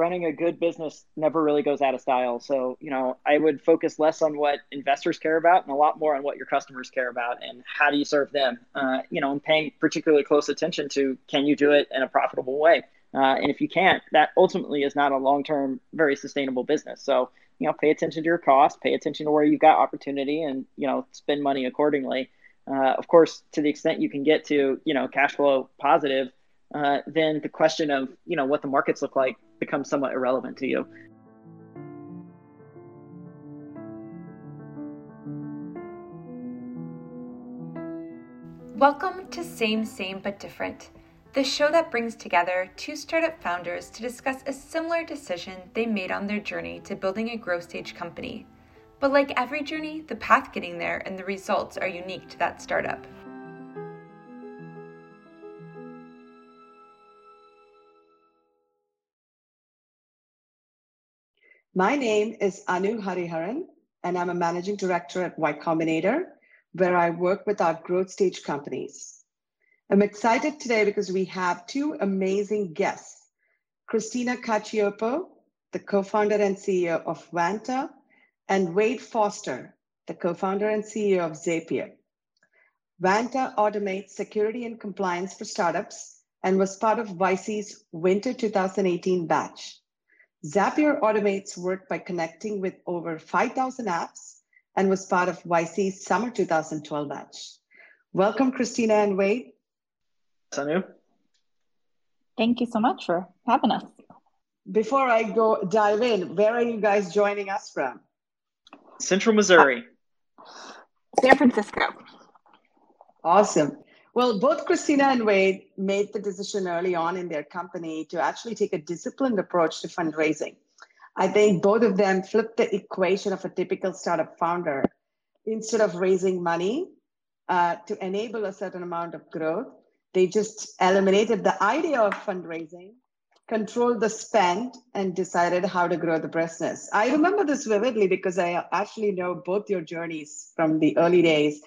running a good business never really goes out of style. So, you know, I would focus less on what investors care about and a lot more on what your customers care about and how do you serve them. Uh, you know, and paying particularly close attention to can you do it in a profitable way. Uh, and if you can't, that ultimately is not a long-term, very sustainable business. So, you know, pay attention to your costs, pay attention to where you've got opportunity, and you know, spend money accordingly. Uh, of course, to the extent you can get to, you know, cash flow positive, uh, then the question of, you know, what the markets look like becomes somewhat irrelevant to you. Welcome to Same, Same, but Different, the show that brings together two startup founders to discuss a similar decision they made on their journey to building a growth stage company. But like every journey, the path getting there and the results are unique to that startup. My name is Anu Hariharan, and I'm a managing director at Y Combinator, where I work with our growth stage companies. I'm excited today because we have two amazing guests Christina Cacioppo, the co founder and CEO of Vanta, and Wade Foster, the co founder and CEO of Zapier. Vanta automates security and compliance for startups and was part of YC's Winter 2018 batch. Zapier automates work by connecting with over 5,000 apps and was part of YC's Summer 2012 batch. Welcome, Christina and Wade. Sanu. Thank you so much for having us. Before I go dive in, where are you guys joining us from? Central Missouri. San Francisco. Awesome. Well, both Christina and Wade made the decision early on in their company to actually take a disciplined approach to fundraising. I think both of them flipped the equation of a typical startup founder. Instead of raising money uh, to enable a certain amount of growth, they just eliminated the idea of fundraising, controlled the spend, and decided how to grow the business. I remember this vividly because I actually know both your journeys from the early days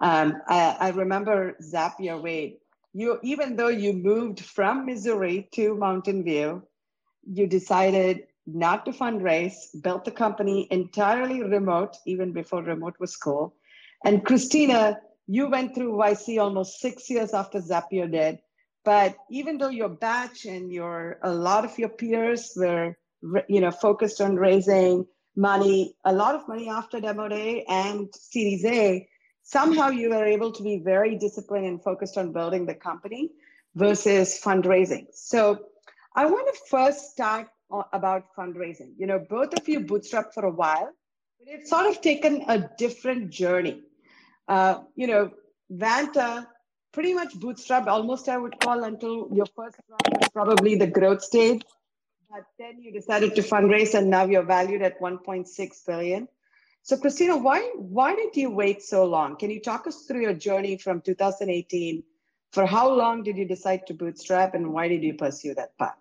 um, I, I, remember Zapier Wade. You, even though you moved from Missouri to Mountain View, you decided not to fundraise, built the company entirely remote, even before remote was cool. And Christina, you went through YC almost six years after Zapier did. But even though your batch and your a lot of your peers were you know focused on raising money, a lot of money after demo day and Series A, somehow you were able to be very disciplined and focused on building the company versus fundraising. So I want to first start about fundraising. You know, both of you bootstrapped for a while, but it's sort of taken a different journey. Uh, you know, Vanta pretty much bootstrapped almost, I would call, until your first round was probably the growth stage. But then you decided to fundraise, and now you're valued at 1.6 billion. So, Christina, why why did you wait so long? Can you talk us through your journey from 2018? For how long did you decide to bootstrap, and why did you pursue that path?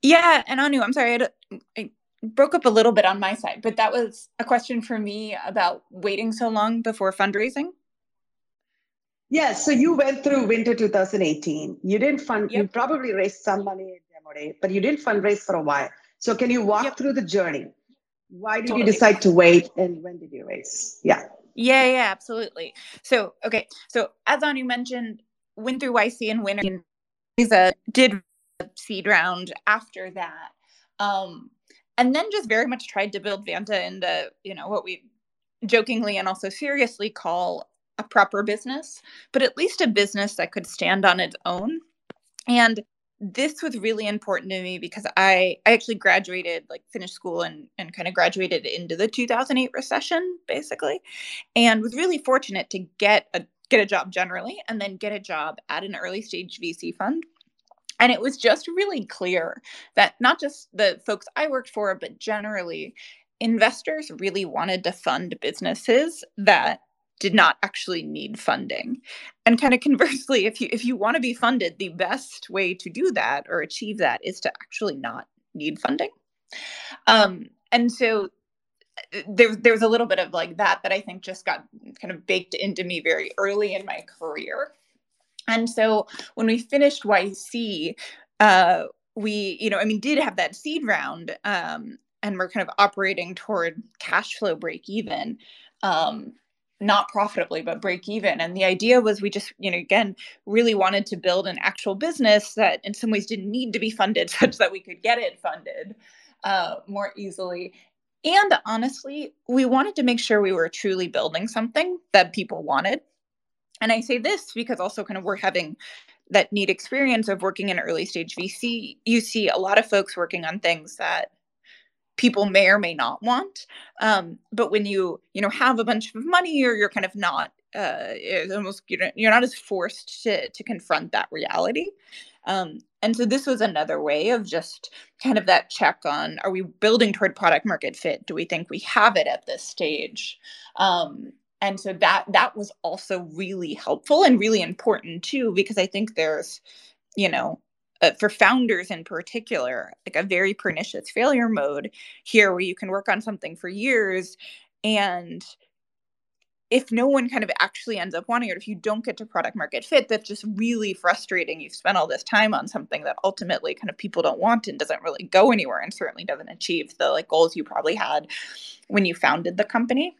Yeah, and Anu, I'm sorry, I, I broke up a little bit on my side, but that was a question for me about waiting so long before fundraising. Yeah, so you went through winter 2018. You didn't fund. Yep. You probably raised some money in demo day, but you didn't fundraise for a while. So can you walk yep. through the journey? Why did totally. you decide to wait and when did you raise? Yeah. Yeah, yeah, absolutely. So, okay. So as Anu mentioned, went through YC and winter. Lisa did seed round after that. Um, and then just very much tried to build Vanta into, you know, what we jokingly and also seriously call a proper business, but at least a business that could stand on its own. And this was really important to me because I, I actually graduated, like finished school and, and kind of graduated into the 2008 recession, basically, and was really fortunate to get a get a job generally and then get a job at an early stage VC fund. And it was just really clear that not just the folks I worked for, but generally, investors really wanted to fund businesses that did not actually need funding and kind of conversely if you if you want to be funded the best way to do that or achieve that is to actually not need funding um, and so uh, there, there was a little bit of like that that i think just got kind of baked into me very early in my career And so when we finished YC, uh, we, you know, I mean, did have that seed round, um, and we're kind of operating toward cash flow break even. Um, not profitably but break even. And the idea was we just you know again really wanted to build an actual business that in some ways didn't need to be funded such that we could get it funded uh, more easily. And honestly we wanted to make sure we were truly building something that people wanted. And i say this because also kind of we're having that neat experience of working in early stage vc you see a lot of folks working on things that people may or may not want. Um, but when you you know have a bunch of money or you're kind of not uh, almost you know you're not as forced to to confront that reality. Um, and so this was another way of just kind of that check on are we building toward product market fit? Do we think we have it at this stage? Um, and so that that was also really helpful and really important too because I think there's you know uh, for founders in particular, like a very pernicious failure mode here where you can work on something for years and if no one kind of actually ends up wanting it, if you don't get to product market fit, that's just really frustrating. You've spent all this time on something that ultimately kind of people don't want and doesn't really go anywhere and certainly doesn't achieve the like goals you probably had when you founded the company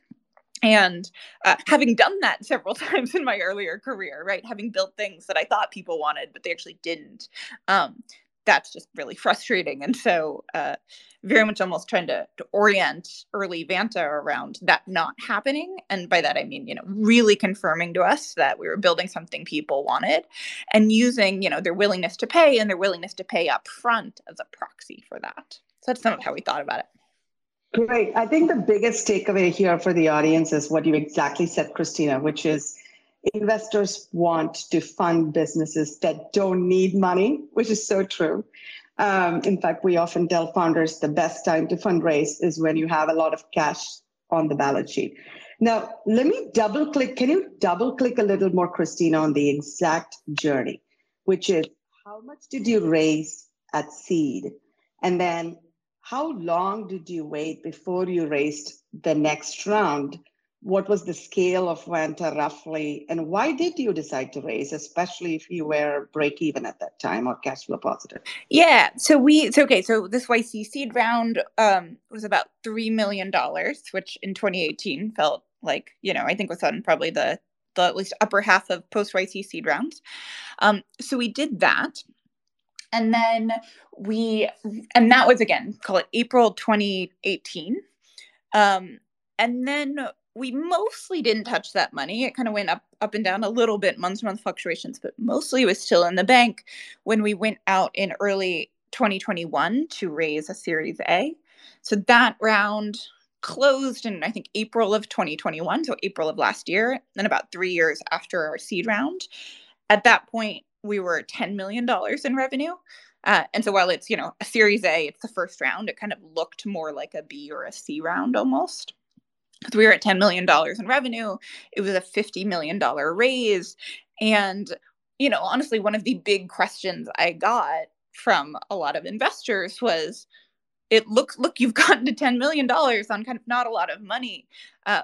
and uh, having done that several times in my earlier career right having built things that i thought people wanted but they actually didn't um, that's just really frustrating. And so uh, very much almost trying to, to orient early vanta around that not happening. And by that i mean you know really confirming to us that we were building something people wanted and using you know their willingness to pay and their willingness to pay up front as a proxy for that. So that's some of how we thought about it Great. I think the biggest takeaway here for the audience is what you exactly said, Christina, which is investors want to fund businesses that don't need money, which is so true. Um, in fact, we often tell founders the best time to fundraise is when you have a lot of cash on the balance sheet. Now, let me double click. Can you double click a little more, Christina, on the exact journey, which is how much did you raise at seed? And then how long did you wait before you raised the next round? What was the scale of Vanta roughly? And why did you decide to raise, especially if you were break even at that time or cash flow positive? Yeah. So we, so okay. So this YC seed round um, was about $3 million, which in 2018 felt like, you know, I think was on probably the, the at least upper half of post YC seed rounds. Um, so we did that and then we and that was again call it april 2018 um, and then we mostly didn't touch that money. It kind of went up up and down a little bit month to month fluctuations but mostly was still in the bank when we went out in early 2021 to raise a series a. So that round closed in i think april of 2021 so april of last year and about three years after our seed round. At that point we were $10 million in revenue. Uh, and so while it's, you know, a series A, it's the first round, it kind of looked more like a B or a C round almost. Because we were at $10 million in revenue. It was a $50 million raise. And, you know, honestly, one of the big questions I got from a lot of investors was, it looks look you've gotten to 10 million dollars on kind of not a lot of money uh,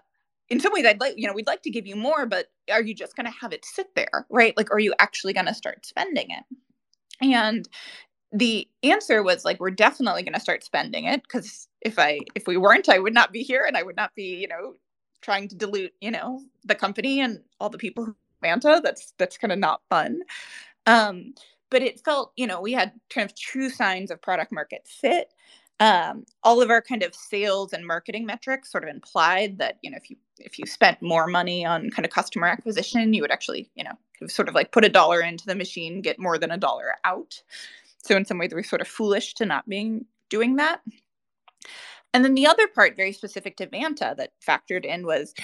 in some ways i'd like you know we'd like to give you more but are you just going to have it sit there right like are you actually going to start spending it and the answer was like we're definitely going to start spending it because if i if we weren't i would not be here and i would not be you know trying to dilute you know the company and all the people who Vanta. That's that's kind of not fun. Um, but it felt, you know, we had kind of true signs of product market fit um, all of our kind of sales and marketing metrics sort of implied that you know if you if you spent more money on kind of customer acquisition you would actually you know sort of like put a dollar into the machine get more than a dollar out. So in some ways we're sort of foolish to not being doing that. And then the other part very specific to vanta that factored in was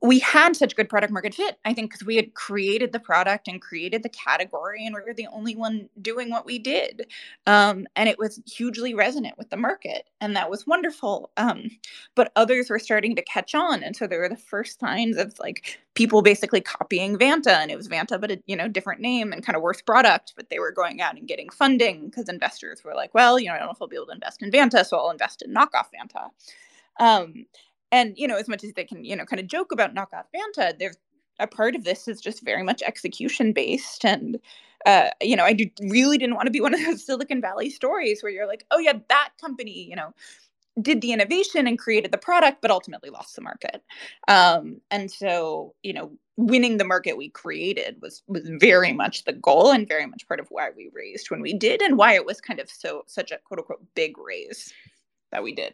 we had such good product market fit i think because we had created the product and created the category and we were the only one doing what we did um, and it was hugely resonant with the market and that was wonderful um, but others were starting to catch on and so there were the first signs of like people basically copying vanta and it was vanta but a you know different name and kind of worse product but they were going out and getting funding because investors were like well you know i don't know if i'll be able to invest in vanta so i'll invest in knockoff vanta. Um, and you know as much as they can you know kind of joke about knockoff vanta there's a part of this is just very much execution based and uh, you know, I do, really didn't want to be one of those Silicon Valley stories where you're like, oh yeah, that company, you know, did the innovation and created the product, but ultimately lost the market. Um, and so, you know, winning the market we created was was very much the goal and very much part of why we raised when we did and why it was kind of so such a quote unquote big raise that we did.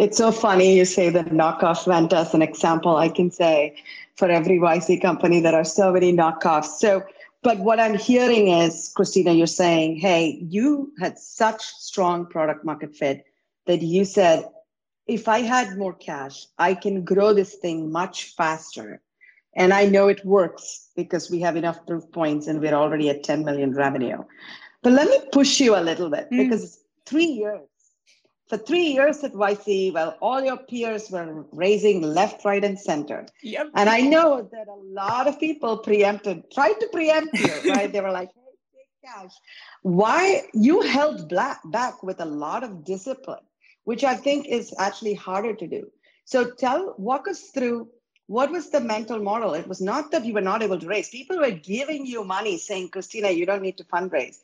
It's so funny you say the knockoff went as an example. I can say for every YC company, there are so many knockoffs. So but what I'm hearing is, Christina, you're saying, hey, you had such strong product market fit that you said, if I had more cash, I can grow this thing much faster. And I know it works because we have enough proof points and we're already at 10 million revenue. But let me push you a little bit mm. because three years for three years at YC, well, all your peers were raising left, right, and center. Yep. And I know that a lot of people preempted, tried to preempt you, right? they were like, hey, take cash. Why you held black, back with a lot of discipline, which I think is actually harder to do. So tell, walk us through what was the mental model? It was not that you were not able to raise. People were giving you money saying, Christina, you don't need to fundraise.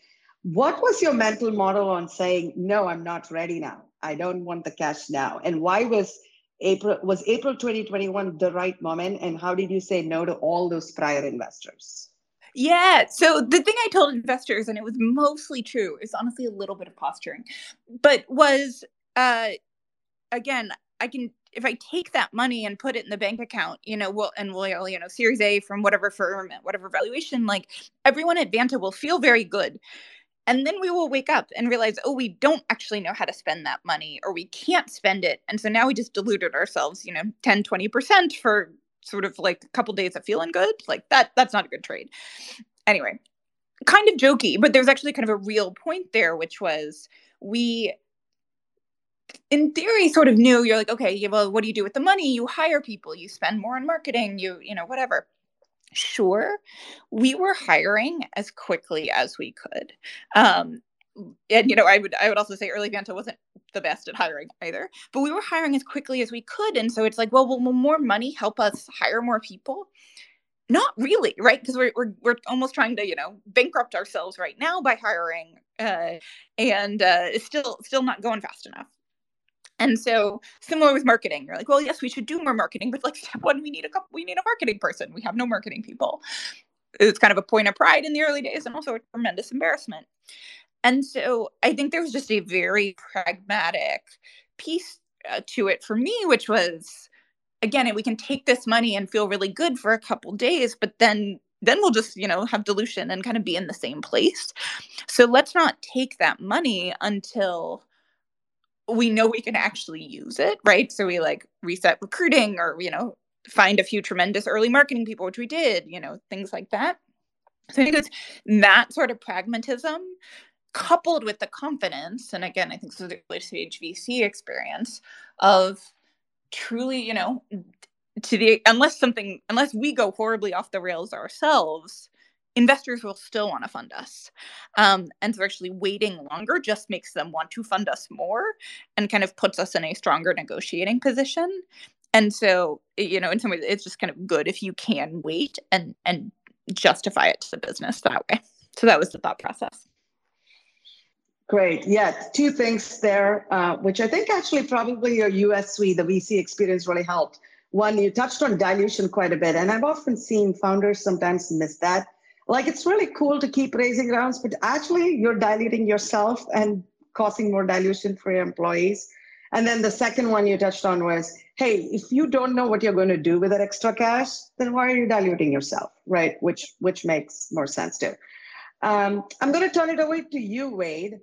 What was your mental model on saying, no, I'm not ready now? I don't want the cash now. And why was April was April 2021 the right moment? And how did you say no to all those prior investors? Yeah. So the thing I told investors, and it was mostly true, is honestly a little bit of posturing, but was uh again, I can if I take that money and put it in the bank account, you know, well, and we'll, you know, Series A from whatever firm at whatever valuation, like everyone at Vanta will feel very good and then we will wake up and realize, oh, we don't actually know how to spend that money or we can't spend it. And so now we just diluted ourselves, you know, 10, 20% for sort of like a couple days of feeling good. Like that, that's not a good trade. Anyway, kind of jokey, but there's actually kind of a real point there, which was we in theory sort of knew you're like okay well what do you do with the money you hire people you spend more on marketing you you know whatever sure we were hiring as quickly as we could um, and you know i would i would also say early vanta wasn't the best at hiring either but we were hiring as quickly as we could and so it's like well will more money help us hire more people? Not really right? Because we're, we're we're almost trying to you know bankrupt ourselves right now by hiring uh, and uh, it's still still not going fast enough and so similar with marketing, you're like, well, yes, we should do more marketing, but like step one, we need a couple, we need a marketing person. We have no marketing people. It's kind of a point of pride in the early days and also a tremendous embarrassment. And so I think there was just a very pragmatic piece uh, to it for me, which was again, we can take this money and feel really good for a couple days, but then then we'll just you know have dilution and kind of be in the same place so let's not take that money until we know we can actually use it, right? So we like reset recruiting or, you know, find a few tremendous early marketing people, which we did, you know, things like that. So I think it's that sort of pragmatism coupled with the confidence. And again, I think this is a early stage VC experience of truly, you know, to the unless something unless we go horribly off the rails ourselves, investors will still want to fund us. Um, and so actually waiting longer just makes them want to fund us more and kind of puts us in a stronger negotiating position. And so, you know, in some ways it's just kind of good if you can wait and and justify it to the business that way. So that was the thought process. Great. Yeah, two things there, uh, which I think actually probably your US suite, the VC experience really helped. One, you touched on dilution quite a bit, and I've often seen founders sometimes miss that like it's really cool to keep raising rounds, but actually you're diluting yourself and causing more dilution for your employees. And then the second one you touched on was, hey, if you don't know what you're going to do with that extra cash, then why are you diluting yourself, right? Which which makes more sense too. Um, I'm going to turn it over to you, Wade.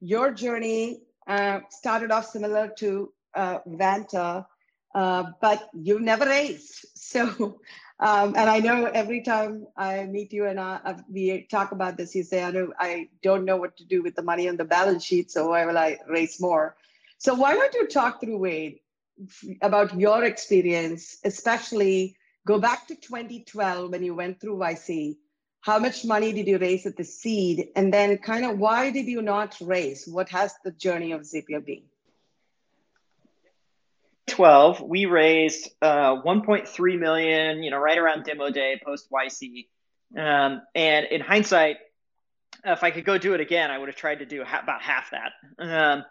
Your journey uh, started off similar to uh, Vanta, uh, but you've never raised. So um, and I know every time I meet you and I, I, we talk about this, you say, I, know, I don't know what to do with the money on the balance sheet, so why will I raise more? So why don't you talk through, Wade, about your experience, especially go back to 2012 when you went through YC. How much money did you raise at the seed? And then kind of why did you not raise? What has the journey of Zapier been? 12, we raised uh, 1.3 million, you know, right around demo day post YC. Um, and in hindsight, if I could go do it again, I would have tried to do ha- about half that, um,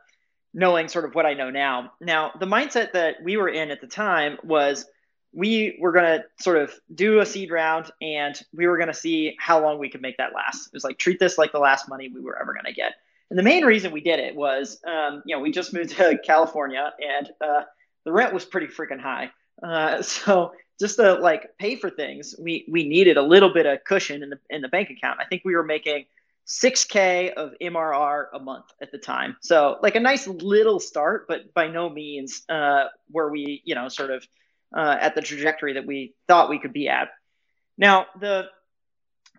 knowing sort of what I know now. Now, the mindset that we were in at the time was we were going to sort of do a seed round and we were going to see how long we could make that last. It was like treat this like the last money we were ever going to get. And the main reason we did it was, um, you know, we just moved to California and uh, the rent was pretty freaking high. Uh, so just to like pay for things, we we needed a little bit of cushion in the in the bank account. I think we were making 6k of MRR a month at the time. So like a nice little start, but by no means uh, were we, you know, sort of uh, at the trajectory that we thought we could be at. Now, the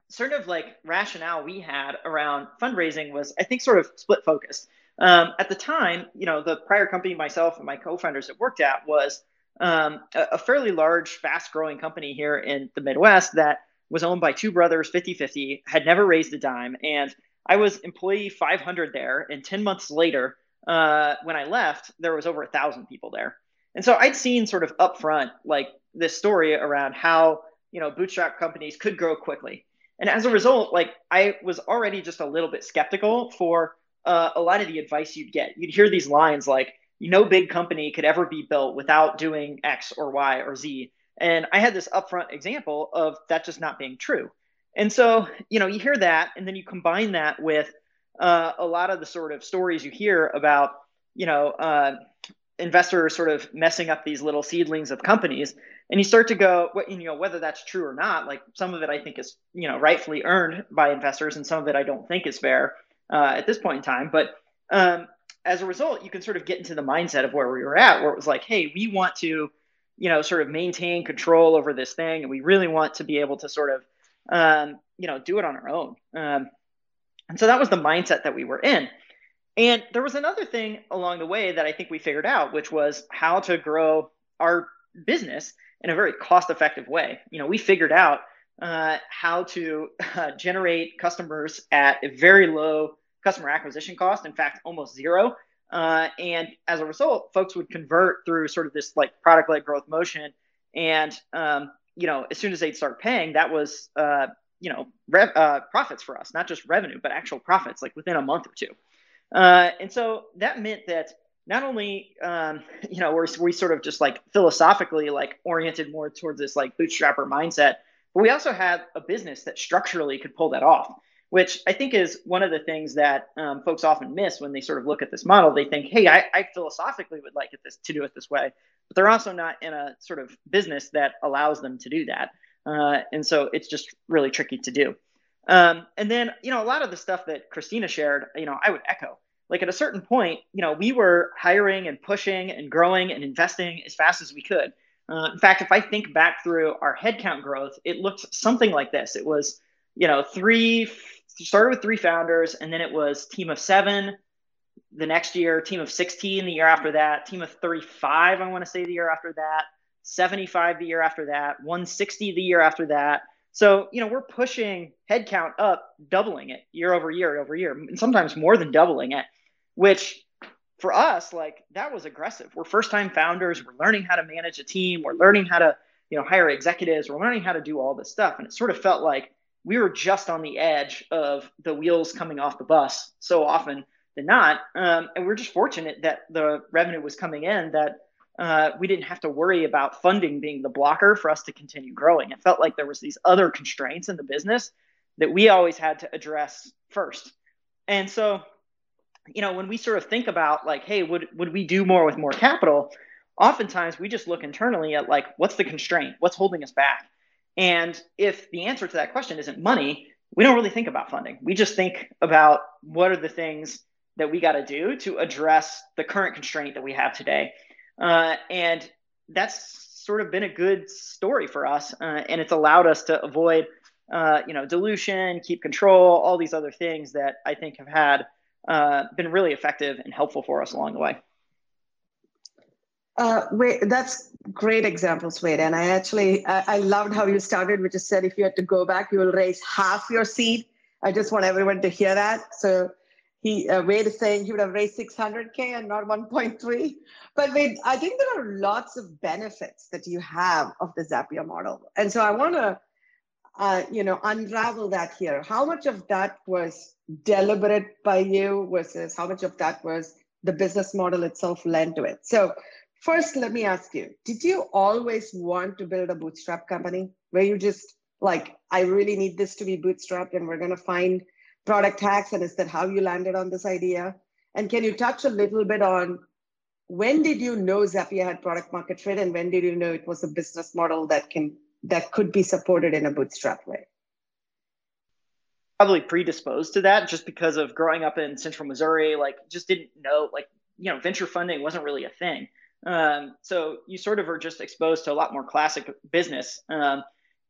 sort of like rationale we had around fundraising was, I think, sort of split focused. Um, at the time, you know, the prior company myself and my co-founders had worked at was um, a, a, fairly large, fast-growing company here in the Midwest that was owned by two brothers, 50-50, had never raised a dime, and I was employee 500 there. And 10 months later, uh, when I left, there was over a thousand people there. And so I'd seen sort of upfront like this story around how you know bootstrap companies could grow quickly. And as a result, like I was already just a little bit skeptical for uh, a lot of the advice you'd get. You'd hear these lines like, no big company could ever be built without doing X or Y or Z. And I had this upfront example of that just not being true. And so, you know, you hear that, and then you combine that with uh, a lot of the sort of stories you hear about, you know, uh, investors sort of messing up these little seedlings of companies and you start to go you know whether that's true or not like some of it i think is you know rightfully earned by investors and some of it i don't think is fair uh, at this point in time. But um, as a result you can sort of get into the mindset of where we were at where it was like hey we want to you know sort of maintain control over this thing and we really want to be able to sort of um, you know do it on our own. Um, and so that was the mindset that we were in. And there was another thing along the way that I think we figured out, which was how to grow our business in a very cost effective way. You know, we figured out uh, how to uh, generate customers at a very low customer acquisition cost, in fact, almost zero. Uh, and as a result, folks would convert through sort of this like product led growth motion. And, um, you know, as soon as they'd start paying, that was, uh, you know, rev- uh, profits for us, not just revenue, but actual profits, like within a month or two. Uh, and so that meant that not only um, you know we're we sort of just like philosophically like oriented more towards this like bootstrapper mindset, but we also had a business that structurally could pull that off, which I think is one of the things that um, folks often miss when they sort of look at this model. They think, hey, I, I philosophically would like it this to do it this way, but they're also not in a sort of business that allows them to do that, uh, and so it's just really tricky to do. Um, and then, you know, a lot of the stuff that Christina shared, you know, I would echo. Like at a certain point, you know, we were hiring and pushing and growing and investing as fast as we could. Uh, in fact, if I think back through our headcount growth, it looked something like this. It was, you know, three, started with three founders, and then it was team of seven the next year, team of 16 the year after that, team of 35, I want to say the year after that, 75 the year after that, 160 the year after that, so, you know, we're pushing headcount up, doubling it year over year over year, and sometimes more than doubling it, which for us, like that was aggressive. We're first time founders. We're learning how to manage a team. We're learning how to, you know, hire executives. We're learning how to do all this stuff. And it sort of felt like we were just on the edge of the wheels coming off the bus so often than not. Um, and we're just fortunate that the revenue was coming in that uh, we didn't have to worry about funding being the blocker for us to continue growing. It felt like there was these other constraints in the business that we always had to address first. And so, you know, when we sort of think about like, hey, would would we do more with more capital? Oftentimes we just look internally at like, what's the constraint? What's holding us back? And if the answer to that question isn't money, we don't really think about funding. We just think about what are the things that we got to do to address the current constraint that we have today. Uh, and that's sort of been a good story for us. Uh, and it's allowed us to avoid, uh, you know, dilution, keep control, all these other things that I think have had uh, been really effective and helpful for us along the way. Uh, wait, that's great examples, Wade. And I actually, I, I loved how you started, which is said if you had to go back, you will raise half your seed. I just want everyone to hear that. So he uh, Wade is saying he would have raised 600k and not 1.3. But Wade, I think there are lots of benefits that you have of the Zapier model, and so I want to, uh, you know, unravel that here. How much of that was deliberate by you versus how much of that was the business model itself lent to it? So, first, let me ask you: Did you always want to build a bootstrap company where you just like, I really need this to be bootstrapped, and we're going to find product hacks and is that how you landed on this idea? And can you touch a little bit on when did you know zapier had product market fit and when did you know it was a business model that can that could be supported in a bootstrap way? Probably predisposed to that just because of growing up in central missouri like just didn't know like you know venture funding wasn't really a thing um, so you sort of are just exposed to a lot more classic business um,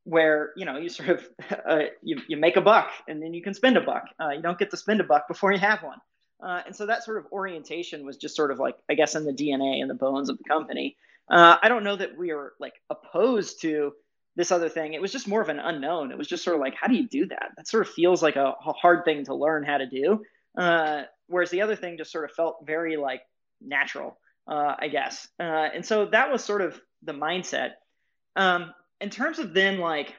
where you know you sort of uh, you, you make a buck and then you can spend a buck. Uh, you don't get to spend a buck before you have one. Uh, and so that sort of orientation was just sort of like i guess in the dna and the bones of the company. Uh, i don't know that we are like opposed to this other thing. It was just more of an unknown. It was just sort of like how do you do that? That sort of feels like a, a hard thing to learn how to do. Uh, whereas the other thing just sort of felt very like natural uh, i guess. Uh, and so that was sort of the mindset. Um, in terms of then like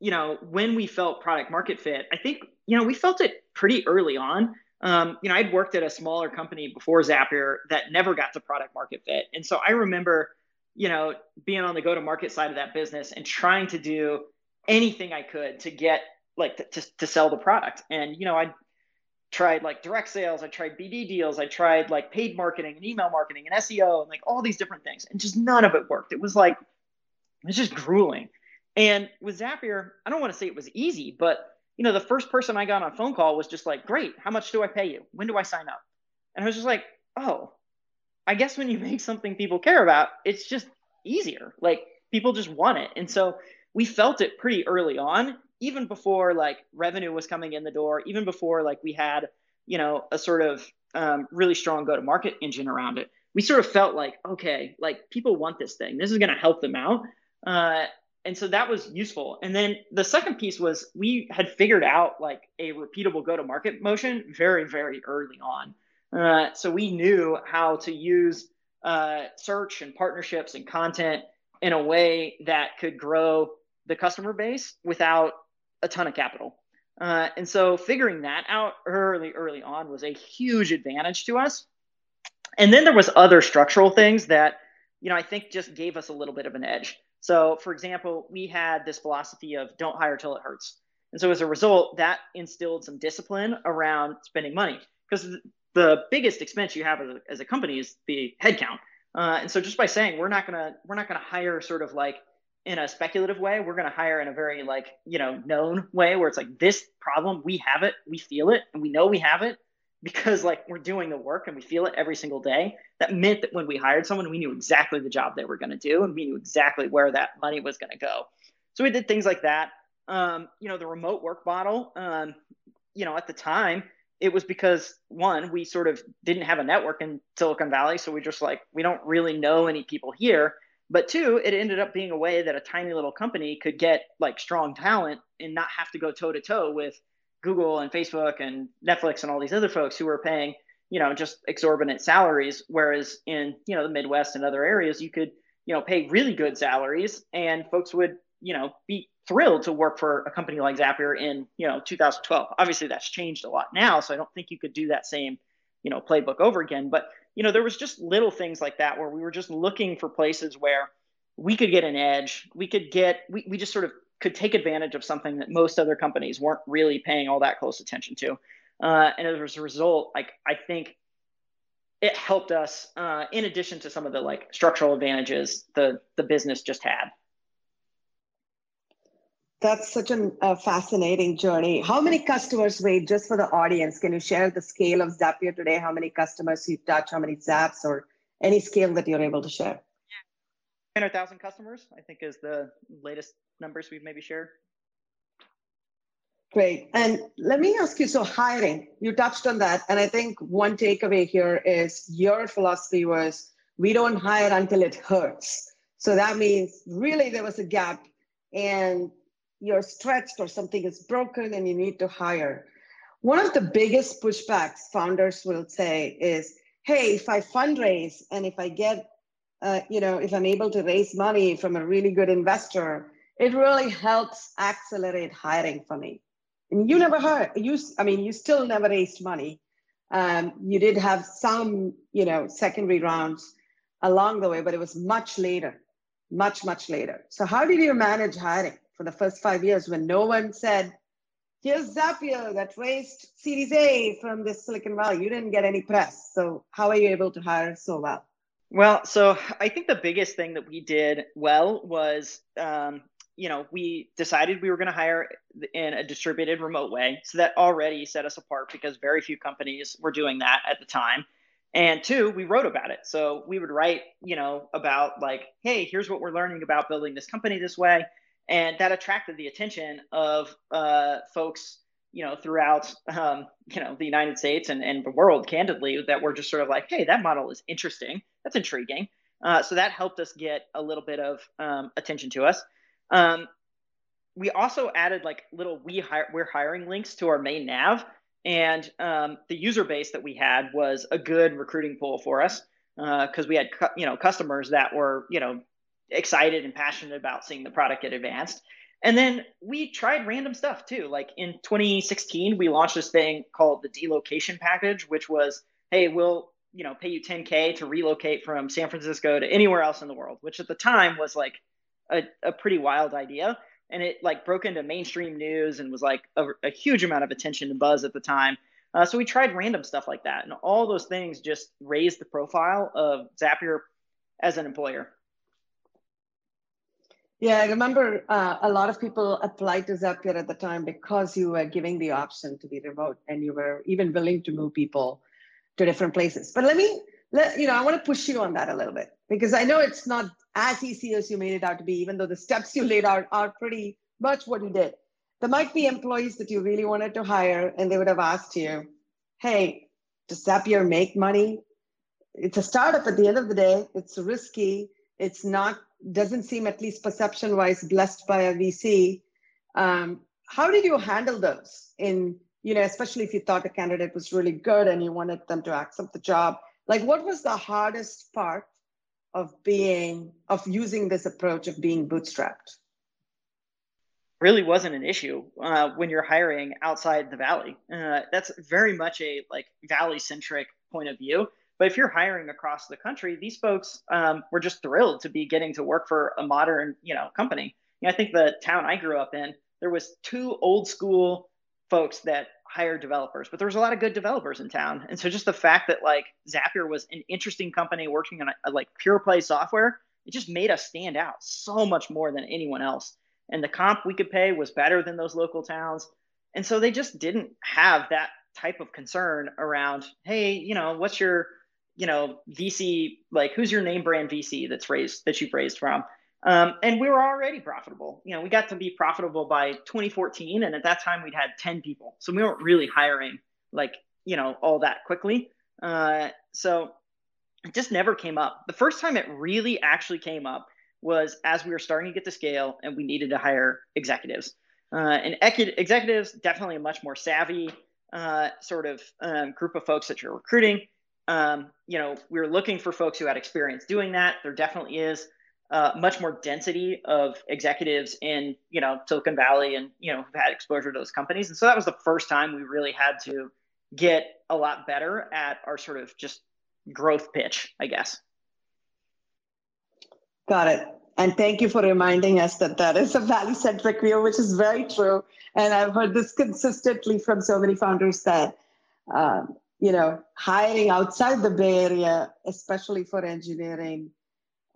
you know when we felt product market fit i think you know we felt it pretty early on. Um, you know i'd worked at a smaller company before zapier that never got to product market fit. And so i remember you know being on the go to market side of that business and trying to do anything i could to get like to, to, to sell the product. And you know i tried like direct sales i tried bd deals i tried like paid marketing and email marketing and seo and like all these different things and just none of it worked it was like it's just grueling. And with Zapier, I don't want to say it was easy, but you know, the first person I got on a phone call was just like, "Great, how much do I pay you? When do I sign up?" And I was just like, "Oh, I guess when you make something people care about, it's just easier. Like people just want it." And so we felt it pretty early on, even before like revenue was coming in the door, even before like we had, you know, a sort of um, really strong go-to-market engine around it. We sort of felt like, okay, like people want this thing. This is going to help them out. Uh, and so that was useful. And then the second piece was we had figured out like a repeatable go to market motion very, very early on. Uh, so we knew how to use uh, search and partnerships and content in a way that could grow the customer base without a ton of capital. Uh, and so figuring that out early, early on was a huge advantage to us. And then there was other structural things that, you know, I think just gave us a little bit of an edge. So, for example, we had this philosophy of don't hire till it hurts. And so, as a result, that instilled some discipline around spending money because the biggest expense you have as a, as a company is the headcount. Uh, and so, just by saying we're not gonna we're not gonna hire sort of like in a speculative way, we're gonna hire in a very like you know known way where it's like this problem we have it, we feel it, and we know we have it, because like we're doing the work and we feel it every single day. That meant that when we hired someone we knew exactly the job they were going to do and we knew exactly where that money was going to go. So we did things like that. Um, you know the remote work model um, you know at the time it was because one we sort of didn't have a network in silicon valley so we just like we don't really know any people here but two it ended up being a way that a tiny little company could get like strong talent and not have to go toe to toe with Google and Facebook and Netflix and all these other folks who were paying, you know, just exorbitant salaries. Whereas in, you know, the Midwest and other areas, you could, you know, pay really good salaries and folks would, you know, be thrilled to work for a company like Zapier in, you know, 2012. Obviously that's changed a lot now. So I don't think you could do that same, you know, playbook over again. But, you know, there was just little things like that where we were just looking for places where we could get an edge. We could get, we, we just sort of could take advantage of something that most other companies weren't really paying all that close attention to. Uh, and as a result, like I think it helped us uh, in addition to some of the like structural advantages the the business just had. That's such a uh, fascinating journey. How many customers, Wade, just for the audience, can you share the scale of Zapier today? How many customers you touch, how many Zaps, or any scale that you're able to share? 100,000 customers, I think, is the latest numbers we've maybe shared. Great. And let me ask you so, hiring, you touched on that. And I think one takeaway here is your philosophy was we don't hire until it hurts. So that means really there was a gap and you're stretched or something is broken and you need to hire. one of the biggest pushbacks founders will say is, hey, if I fundraise and if I get, uh, you know, if I'm able to raise money from a really good investor, it really helps accelerate hiring for me. And you never heard, you, I mean, you still never raised money. Um, you did have some, you know, secondary rounds along the way, but it was much later, much, much later. So how did you manage hiring for the first five years when no one said, here's Zapier that raised Series A from the Silicon Valley. You didn't get any press. So how are you able to hire so well? Well, so I think the biggest thing that we did well was, um, you know, we decided we were going to hire in a distributed remote way. So that already set us apart because very few companies were doing that at the time. And two, we wrote about it. So we would write, you know, about like, hey, here's what we're learning about building this company this way and that attracted the attention of uh, folks you know throughout um, you know the united states and, and the world candidly that were just sort of like hey that model is interesting. That's intriguing. Uh, so that helped us get a little bit of um, attention to us. Um, we also added like little we hire we're hiring links to our main nav and um, the user base that we had was a good recruiting pool for us because uh, we had cu- you know customers that were you know excited and passionate about seeing the product get advanced. And then we tried random stuff too. Like in 2016, we launched this thing called the delocation package, which was, hey, we'll you know pay you 10k to relocate from San Francisco to anywhere else in the world, which at the time was like a, a pretty wild idea. And it like broke into mainstream news and was like a, a huge amount of attention and buzz at the time. Uh, so we tried random stuff like that, and all those things just raised the profile of Zapier as an employer. Yeah, I remember uh, a lot of people applied to Zapier at the time because you were giving the option to be remote and you were even willing to move people to different places. But let me, let, you know, I want to push you on that a little bit because I know it's not as easy as you made it out to be, even though the steps you laid out are pretty much what you did. There might be employees that you really wanted to hire and they would have asked you, hey, does Zapier make money? It's a startup at the end of the day. It's risky. It's not doesn't seem, at least perception wise, blessed by a VC. Um, how did you handle those in, you know, especially if you thought a candidate was really good and you wanted them to accept the job? Like, what was the hardest part of being, of using this approach of being bootstrapped? really wasn't an issue uh, when you're hiring outside the valley. Uh, that's very much a like valley centric point of view. But if you're hiring across the country, these folks um, were just thrilled to be getting to work for a modern, you know, company. You know, I think the town I grew up in, there was two old school folks that hired developers, but there was a lot of good developers in town. And so just the fact that like Zapier was an interesting company working on a, a like pure play software, it just made us stand out so much more than anyone else. And the comp we could pay was better than those local towns. And so they just didn't have that type of concern around, hey, you know, what's your you know, VC, like who's your name brand VC that's raised that you've raised from? Um, and we were already profitable. You know, we got to be profitable by 2014, and at that time we'd had 10 people, so we weren't really hiring like you know all that quickly. Uh, so it just never came up. The first time it really actually came up was as we were starting to get to scale and we needed to hire executives. Uh, and executives definitely a much more savvy uh, sort of um, group of folks that you're recruiting um, you know, we were looking for folks who had experience doing that. There definitely is uh, much more density of executives in, you know, Silicon Valley and, you know, have had exposure to those companies. And so that was the first time we really had to get a lot better at our sort of just growth pitch, I guess. Got it. And thank you for reminding us that that is a valley centric view, which is very true. And I've heard this consistently from so many founders that um, you know, hiring outside the Bay Area, especially for engineering,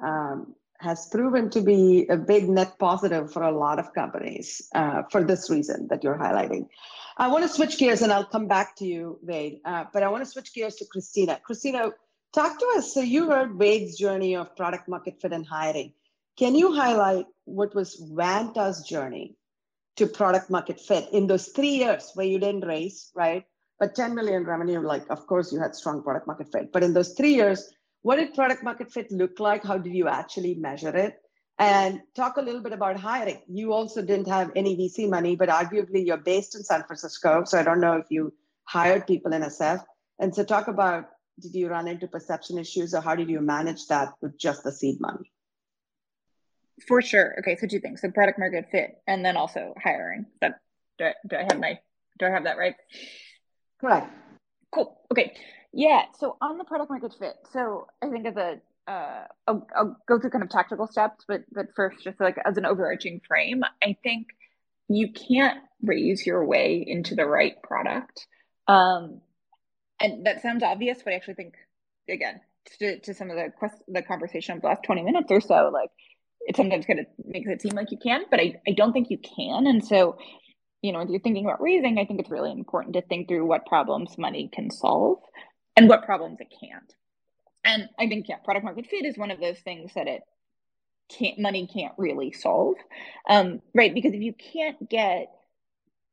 um, has proven to be a big net positive for a lot of companies uh, for this reason that you're highlighting. I want to switch gears and I'll come back to you, Wade, uh, but I want to switch gears to Christina. Christina, talk to us. So you heard Wade's journey of product market fit and hiring. Can you highlight what was Vanta's journey to product market fit in those three years where you didn't raise, right? But 10 million revenue, like, of course, you had strong product market fit. But in those three years, what did product market fit look like? How did you actually measure it? And talk a little bit about hiring. You also didn't have any VC money, but arguably you're based in San Francisco. So I don't know if you hired people in SF. And so talk about did you run into perception issues or how did you manage that with just the seed money? For sure. Okay, so two things. So product market fit and then also hiring. That do I, do I have my do I have that right? Correct. Cool. Okay. Yeah. So on the product market fit, so I think as a uh, I'll, I'll go through kind of tactical steps, but but first, just like as an overarching frame, I think you can't raise your way into the right product. Um, and that sounds obvious, but I actually think again to, to some of the quest, the conversation of the last 20 minutes or so, like it sometimes kind of makes it seem like you can, but I, I don't think you can. And so, you know, if you're thinking about raising, I think it's really important to think through what problems money can solve and what problems it can't. And I think, yeah, product market fit is one of those things that it can't, money can't really solve. Um, right. Because if you can't get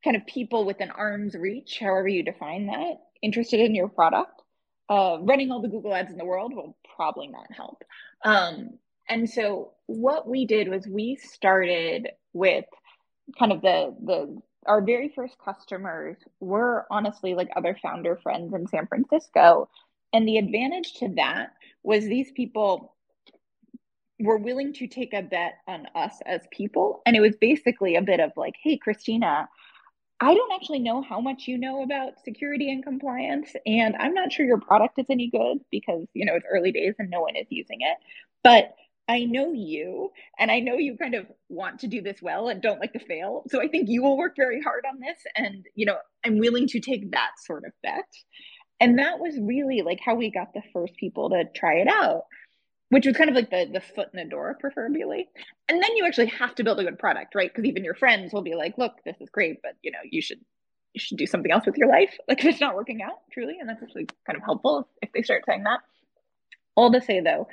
kind of people within arm's reach, however you define that, interested in your product, uh, running all the Google ads in the world will probably not help. Um, and so what we did was we started with kind of the the our very first customers were honestly like other founder friends in San Francisco. And the advantage to that was these people were willing to take a bet on us as people. And it was basically a bit of like, hey, Christina, I don't actually know how much you know about security and compliance. And I'm not sure your product is any good because, you know, it's early days and no one is using it. But I know you and I know you kind of want to do this well and don't like to fail. So I think you will work very hard on this. And, you know, I'm willing to take that sort of bet. And that was really like how we got the first people to try it out, which was kind of like the, the foot in the door, preferably. And then you actually have to build a good product, right? Because even your friends will be like, look, this is great, but you know, you should you should do something else with your life. Like if it's not working out, truly. And that's actually kind of helpful if they start saying that. All to say though,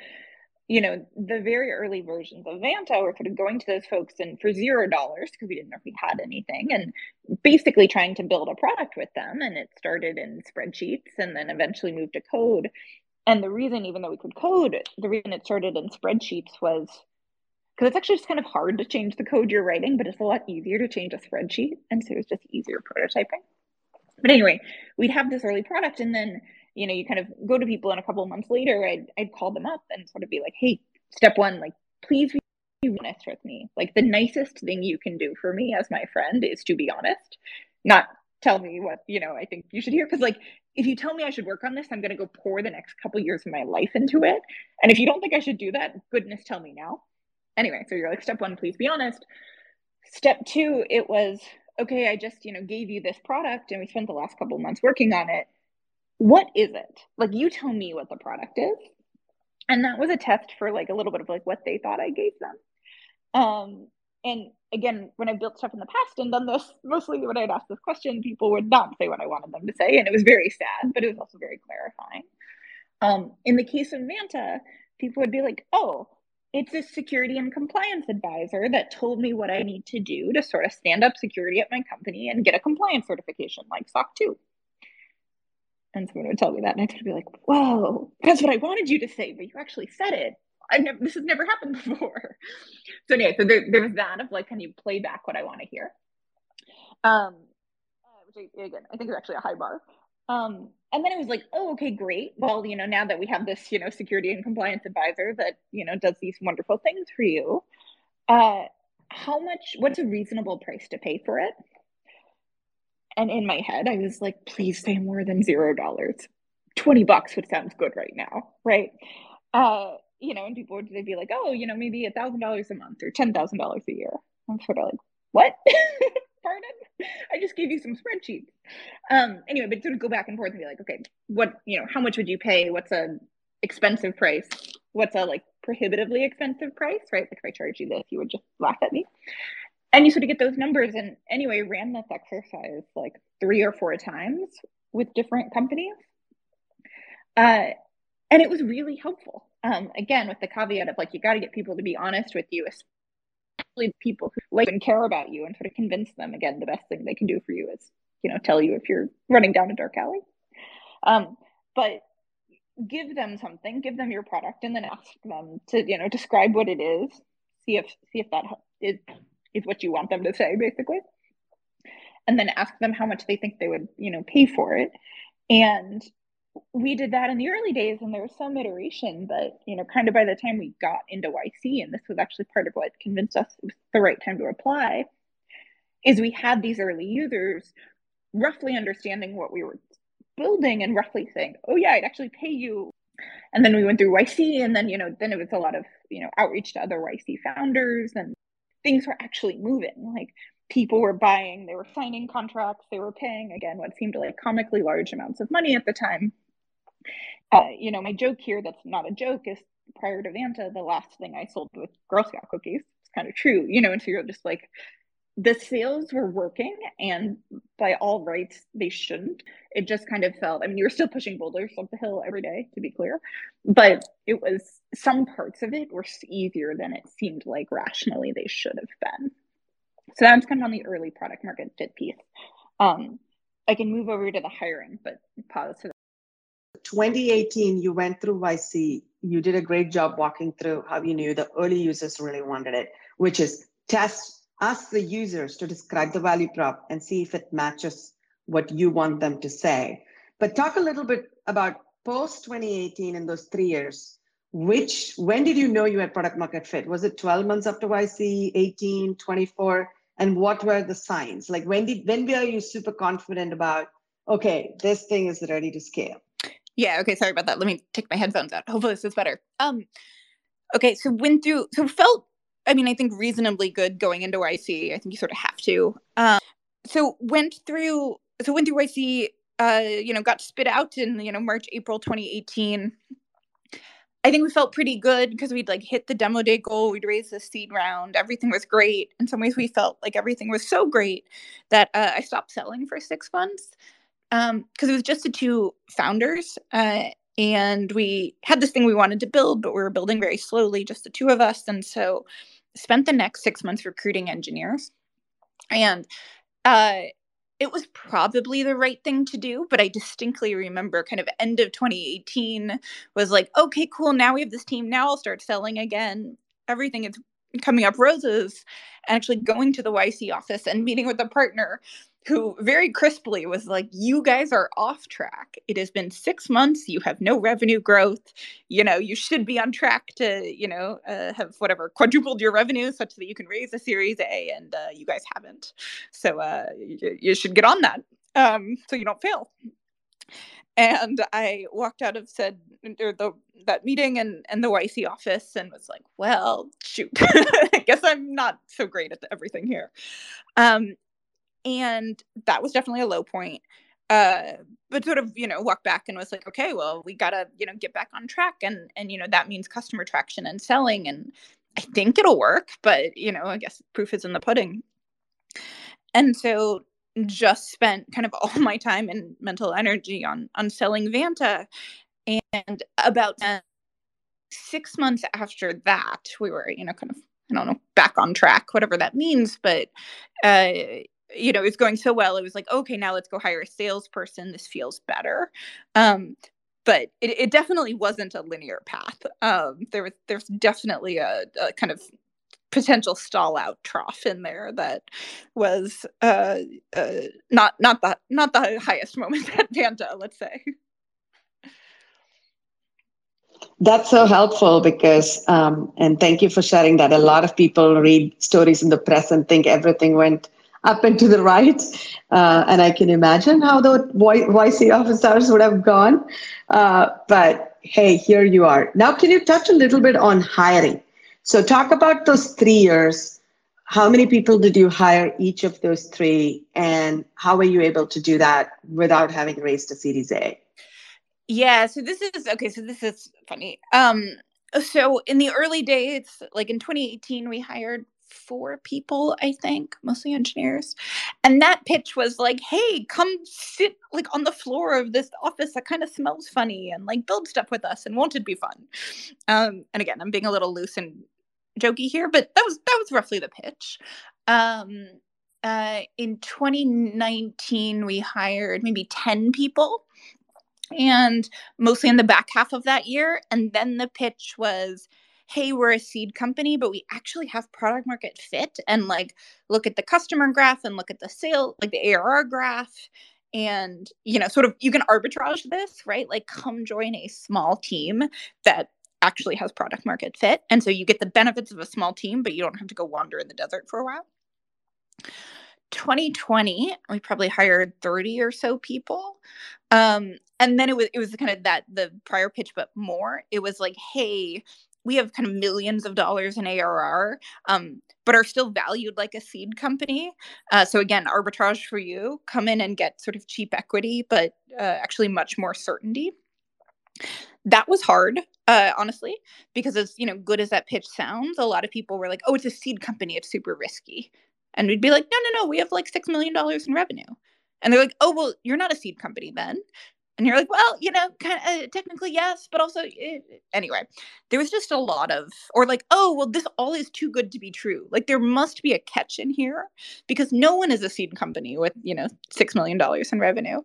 you know, the very early versions of Vanta were sort of going to those folks and for zero dollars because we didn't know if we had anything and basically trying to build a product with them. And it started in spreadsheets and then eventually moved to code. And the reason, even though we could code, the reason it started in spreadsheets was because it's actually just kind of hard to change the code you're writing, but it's a lot easier to change a spreadsheet. And so it was just easier prototyping. But anyway, we'd have this early product and then you know, you kind of go to people and a couple of months later, I'd, I'd call them up and sort of be like, hey, step one, like, please be honest with me. Like, the nicest thing you can do for me as my friend is to be honest, not tell me what, you know, I think you should hear. Cause, like, if you tell me I should work on this, I'm going to go pour the next couple years of my life into it. And if you don't think I should do that, goodness, tell me now. Anyway, so you're like, step one, please be honest. Step two, it was, okay, I just, you know, gave you this product and we spent the last couple months working on it what is it? Like, you tell me what the product is. And that was a test for like a little bit of like what they thought I gave them. Um, and again, when I built stuff in the past and done this, mostly when I'd ask this question, people would not say what I wanted them to say. And it was very sad, but it was also very clarifying. Um, in the case of Vanta, people would be like, oh, it's a security and compliance advisor that told me what I need to do to sort of stand up security at my company and get a compliance certification like SOC 2. And someone would tell me that, and I'd be like, "Whoa, that's what I wanted you to say, but you actually said it. I've never. This has never happened before." So anyway, so there, there was that of like, can you play back what I want to hear? Um, which I, again, I think is actually a high bar. Um, and then it was like, oh, okay, great. Well, you know, now that we have this, you know, security and compliance advisor that you know does these wonderful things for you, uh, how much? What's a reasonable price to pay for it? And in my head, I was like, please say more than zero dollars. 20 bucks would sound good right now, right? Uh, you know, and people would they'd be like, oh, you know, maybe a thousand dollars a month or ten thousand dollars a year. I'm sort of like, what? Pardon? I just gave you some spreadsheets. Um, anyway, but sort of go back and forth and be like, okay, what, you know, how much would you pay? What's a expensive price? What's a like prohibitively expensive price, right? Like if I charge you this, you would just laugh at me and you sort of get those numbers. And anyway ran this exercise like three or four times with different companies. Uh, and it was really helpful. Um, again with the caveat of like you got to get people to be honest with you especially people who like and care about you and sort of convince them again the best thing they can do for you is you know tell you if you're running down a dark alley. Um, but give them something. Give them your product and then ask them to you know describe what it is. See if see if that is is what you want them to say basically. And then ask them how much they think they would you know pay for it. And we did that in the early days and there was some iteration but you know kind of by the time we got into yc and this was actually part of what convinced us it was the right time to apply is we had these early users roughly understanding what we were building and roughly saying oh yeah i'd actually pay you. And then we went through yc and then you know then it was a lot of you know outreach to other yc founders and things were actually moving like people were buying, they were signing contracts, they were paying again what seemed like comically large amounts of money at the time. Uh, you know, my joke here that's not a joke is prior to Vanta, the last thing I sold was Girl Scout cookies. It's kind of true, you know, and so you're just like, the sales were working, and by all rights, they shouldn't. It just kind of felt, I mean, you were still pushing boulders up the hill every day, to be clear, but it was some parts of it were easier than it seemed like rationally they should have been. So that's kind of on the early product market fit piece. Um, I can move over to the hiring, but pause for that. 2018, you went through YC. You did a great job walking through how you knew the early users really wanted it, which is test, ask the users to describe the value prop and see if it matches what you want them to say. But talk a little bit about post 2018 in those three years. Which, when did you know you had product market fit? Was it 12 months after YC, 18, 24? and what were the signs like when did when were you super confident about okay this thing is ready to scale yeah okay sorry about that let me take my headphones out hopefully this is better um okay so went through so felt i mean i think reasonably good going into yc i think you sort of have to um so went through so went through yc uh you know got spit out in you know march april 2018 I think we felt pretty good because we'd like hit the demo day goal, we'd raised the seed round, everything was great. In some ways, we felt like everything was so great that uh, I stopped selling for six months because um, it was just the two founders. Uh, and we had this thing we wanted to build, but we were building very slowly, just the two of us. And so spent the next six months recruiting engineers. And uh, it was probably the right thing to do, but I distinctly remember kind of end of 2018 was like, okay, cool. Now we have this team. Now I'll start selling again. Everything is coming up roses. And actually going to the YC office and meeting with a partner who very crisply was like, You guys are off track. It has been six months. You have no revenue growth. You know, you should be on track to, you know, uh, have whatever quadrupled your revenue such that you can raise a Series A, and uh, you guys haven't. So uh, you, you should get on that um, so you don't fail. And I walked out of said or the that meeting and and the YC office and was like, well, shoot, I guess I'm not so great at everything here. Um, and that was definitely a low point uh but sort of you know walked back and was like okay well we gotta you know get back on track and and you know that means customer traction and selling and i think it'll work but you know i guess proof is in the pudding. And so just spent kind of all my time and mental energy on on selling vanta and about six months after that we were you know kind of i don't know back on track whatever that means but uh you know, it was going so well. It was like, okay, now let's go hire a salesperson. This feels better. Um, but it, it definitely wasn't a linear path. Um, there was there's definitely a, a kind of potential stall out trough in there that was uh, uh, not not the not the highest moment at Vanta, let's say. That's so helpful because, um, and thank you for sharing that. A lot of people read stories in the press and think everything went up and to the right. Uh, and I can imagine how the YC officers would have gone. Uh, but hey, here you are. Now, can you touch a little bit on hiring? So, talk about those three years. How many people did you hire each of those three? And how were you able to do that without having raised a Series A? Yeah, so this is okay. So, this is funny. Um, so in the early days, like in 2018, we hired four people, I think, mostly engineers. And that pitch was like, hey, come sit like on the floor of this office that kind of smells funny and like build stuff with us and won't it be fun? Um, and again, I'm being a little loose and jokey here, but that was that was roughly the pitch. Um, uh, in 2019, we hired maybe 10 people and mostly in the back half of that year. And then the pitch was, hey, we're a seed company, but we actually have product market fit and like look at the customer graph and look at the sale, like the ARR graph. And, you know, sort of you can arbitrage this, right? Like come join a small team that actually has product market fit. And so you get the benefits of a small team, but you don't have to go wander in the desert for a while. 2020, we probably hired 30 or so people. Um, and then it was it was kind of that the prior pitch, but more. It was like, hey, we have kind of millions of dollars in ARR, um, but are still valued like a seed company. Uh, so again, arbitrage for you. Come in and get sort of cheap equity, but uh, actually much more certainty. That was hard, uh, honestly, because as you know, good as that pitch sounds, a lot of people were like, "Oh, it's a seed company; it's super risky." And we'd be like, no, no, no, we have like $6 million in revenue. And they're like, oh, well, you're not a seed company then. And you're like, well, you know, kind of uh, technically yes, but also eh. anyway, there was just a lot of, or like, oh, well, this all is too good to be true. Like there must be a catch in here because no one is a seed company with, you know, $6 million in revenue.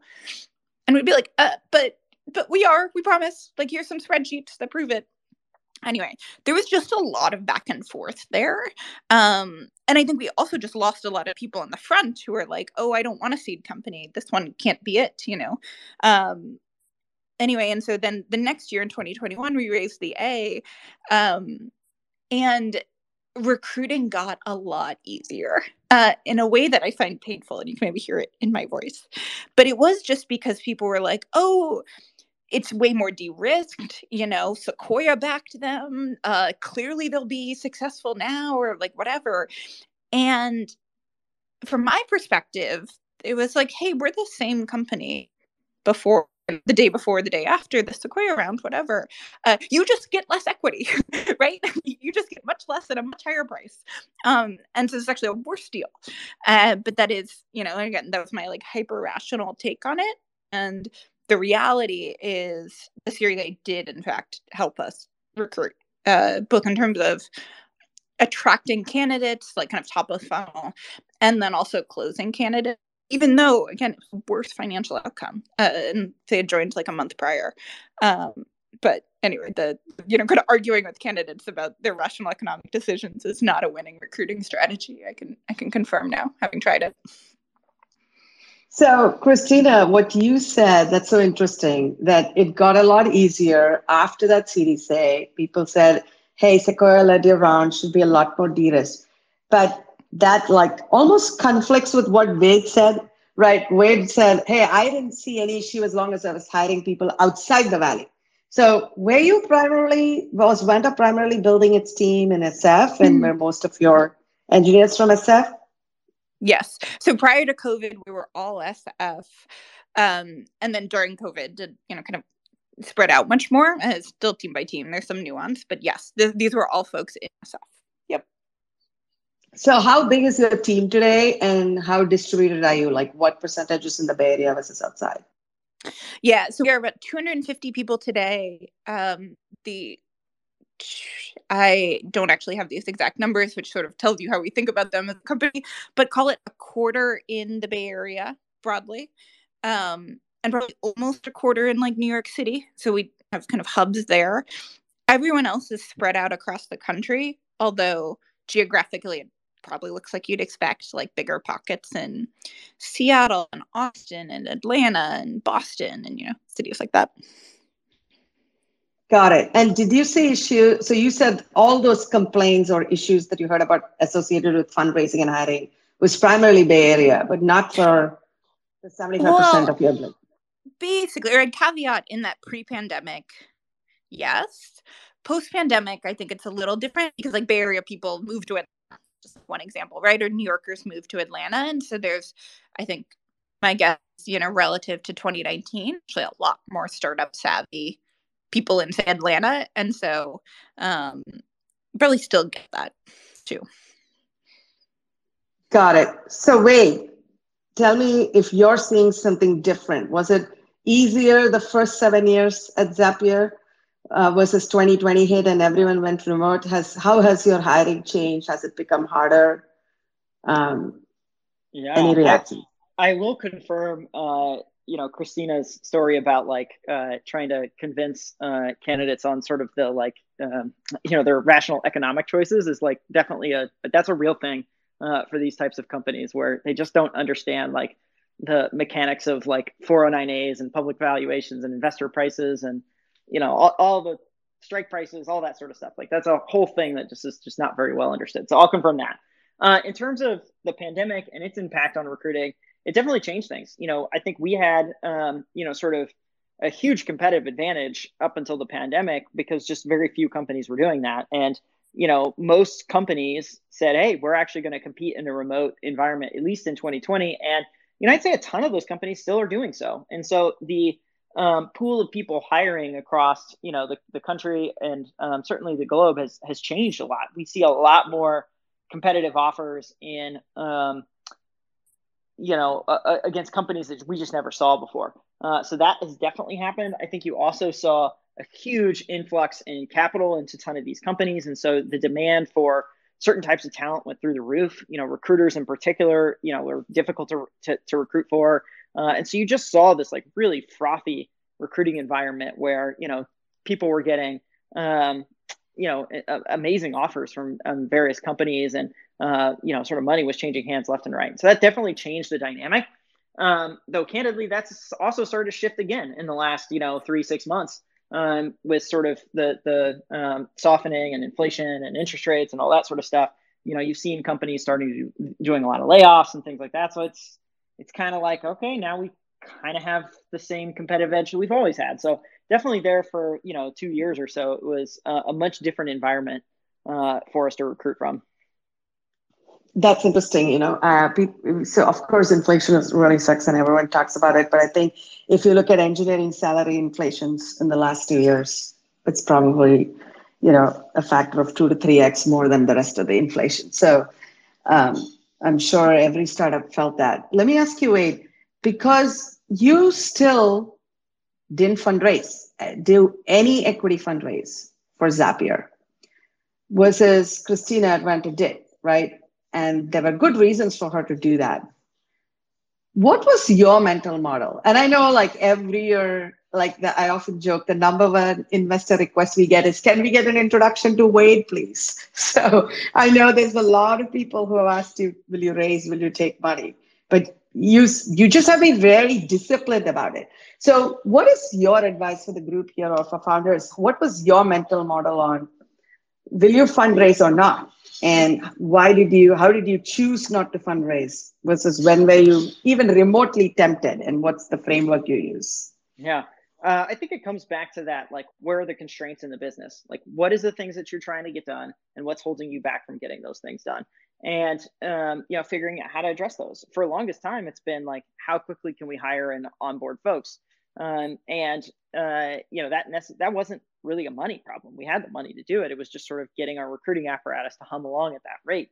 And we'd be like, uh, but, but we are, we promise. Like here's some spreadsheets that prove it anyway there was just a lot of back and forth there um and i think we also just lost a lot of people in the front who are like oh i don't want a seed company this one can't be it you know um anyway and so then the next year in 2021 we raised the a um and recruiting got a lot easier uh, in a way that I find painful, and you can maybe hear it in my voice. But it was just because people were like, "Oh, it's way more de-risked you know sequoia backed them uh clearly they'll be successful now or like whatever. And from my perspective it was like hey we're the same company before the day before the day after the sequoia round whatever. Uh, you just get less equity right? You just get much less at a much higher price. Um, and so it's actually a worse deal. Uh, but that is you know again that was my like hyper rational take on it. And the reality is the Series A did in fact help us recruit, uh, both in terms of attracting candidates, like kind of top of funnel, and then also closing candidates. Even though, again, worse financial outcome, uh, and they had joined like a month prior. Um, but anyway, the you know, kind of arguing with candidates about their rational economic decisions is not a winning recruiting strategy. I can I can confirm now, having tried it. So, Christina, what you said, that's so interesting that it got a lot easier after that CDC. People said, hey, Sequoia led your round should be a lot more de But that like almost conflicts with what Wade said, right? Wade said, hey, I didn't see any issue as long as I was hiring people outside the valley. So where you primarily was Vanta primarily building its team in SF and mm-hmm. where most of your engineers from SF? Yes. So prior to COVID, we were all SF. Um, and then during COVID, did, you know, kind of spread out much more. Uh, still team by team. There's some nuance, but yes, th- these were all folks in SF. Yep. So how big is your team today and how distributed are you? Like what percentage is in the Bay Area versus outside? Yeah, so we are about 250 people today. Um, the I don't actually have these exact numbers, which sort of tells you how we think about them as a company, but call it a quarter in the Bay Area broadly, um, and probably almost a quarter in like New York City. So we have kind of hubs there. Everyone else is spread out across the country, although geographically it probably looks like you'd expect, like bigger pockets in Seattle and Austin and Atlanta and Boston and you know cities like that. Got it. And did you say issue? So you said all those complaints or issues that you heard about associated with fundraising and hiring was primarily Bay Area, but not for the 75% well, of your business. Basically, or a caveat in that pre-pandemic, yes. Post-pandemic, I think it's a little different because like Bay Area people moved to it. Just one example, right? Or New Yorkers moved to Atlanta, and so there's, I think, my guess, you know, relative to 2019, actually a lot more startup savvy people in say Atlanta, and so um, probably still get that too. Got it. So Wade, tell me if you're seeing something different. Was it easier the first seven years at Zapier uh, versus 2020 hit and everyone went remote? Has how has your hiring changed? Has it become harder? Um, yeah, any reaction? I will confirm. Uh, you know Christina's story about like uh, trying to convince uh, candidates on sort of the like um, you know their rational economic choices is like definitely a that's a real thing uh, for these types of companies where they just don't understand like the mechanics of like 409as and public valuations and investor prices and you know all, all the strike prices all that sort of stuff. Like that's a whole thing that just is just not very well understood. So i'll confirm that. Uh, in terms of the pandemic and its impact on recruiting it definitely changed things you know i think we had um, you know sort of a huge competitive advantage up until the pandemic because just very few companies were doing that and you know most companies said hey we're actually going to compete in a remote environment at least in 2020 and you know, I'd say a ton of those companies still are doing so. And so the um, pool of people hiring across, you know, the, the country and um, certainly the globe has has changed a lot. We see a lot more competitive offers in, um, you know, uh, against companies that we just never saw before. Uh, so that has definitely happened. I think you also saw a huge influx in capital into a ton of these companies, and so the demand for certain types of talent went through the roof. You know, recruiters in particular, you know, were difficult to, to, to recruit for. Uh, and so you just saw this like really frothy recruiting environment where, you know, people were getting, um, you know, amazing offers from um, various companies and, uh, you know, sort of money was changing hands left and right. So that definitely changed the dynamic. Um, though candidly, that's also started to shift again in the last, you know, three, six months um, with sort of the the um, softening and inflation and interest rates and all that sort of stuff, you know, you've seen companies starting to do, doing a lot of layoffs and things like that. So it's it's kind of like okay, now we kind of have the same competitive edge that we've always had. So definitely there for you know two years or so, it was a, a much different environment uh, for us to recruit from. That's interesting. You know, uh, so of course inflation is really sucks, and everyone talks about it. But I think if you look at engineering salary inflations in the last two years, it's probably you know a factor of two to three x more than the rest of the inflation. So um, I'm sure every startup felt that. Let me ask you, Wade, because you still didn't fundraise, uh, do any equity fundraise for Zapier, versus Christina at Vanta did, right? and there were good reasons for her to do that. What was your mental model? And i know like every year like the, i often joke the number one investor request we get is can we get an introduction to wade please? So i know there's a lot of people who have asked you will you raise? Will you take money? But you you just have to be very disciplined about it. So what is your advice for the group here or for founders? What was your mental model on will you fundraise or not? And why did you how did you choose not to fundraise versus when were you even remotely tempted and what's the framework you use? Yeah uh, i think it comes back to that like where are the constraints in the business like what is the things that you're trying to get done and what's holding you back from getting those things done and um, you know figuring out how to address those for the longest time it's been like how quickly can we hire and onboard folks um, and uh, you know that nece- that wasn't really a money problem. We had the money to do it. It was just sort of getting our recruiting apparatus to hum along at that rate.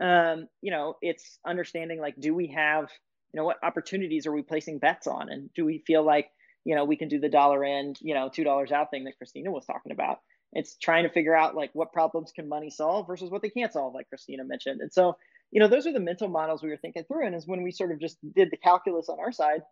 Um, you know, it's understanding like, do we have, you know, what opportunities are we placing bets on, and do we feel like, you know, we can do the dollar in, you know, two dollars out thing that Christina was talking about. It's trying to figure out like what problems can money solve versus what they can't solve, like Christina mentioned. And so, you know, those are the mental models we were thinking through. And is when we sort of just did the calculus on our side,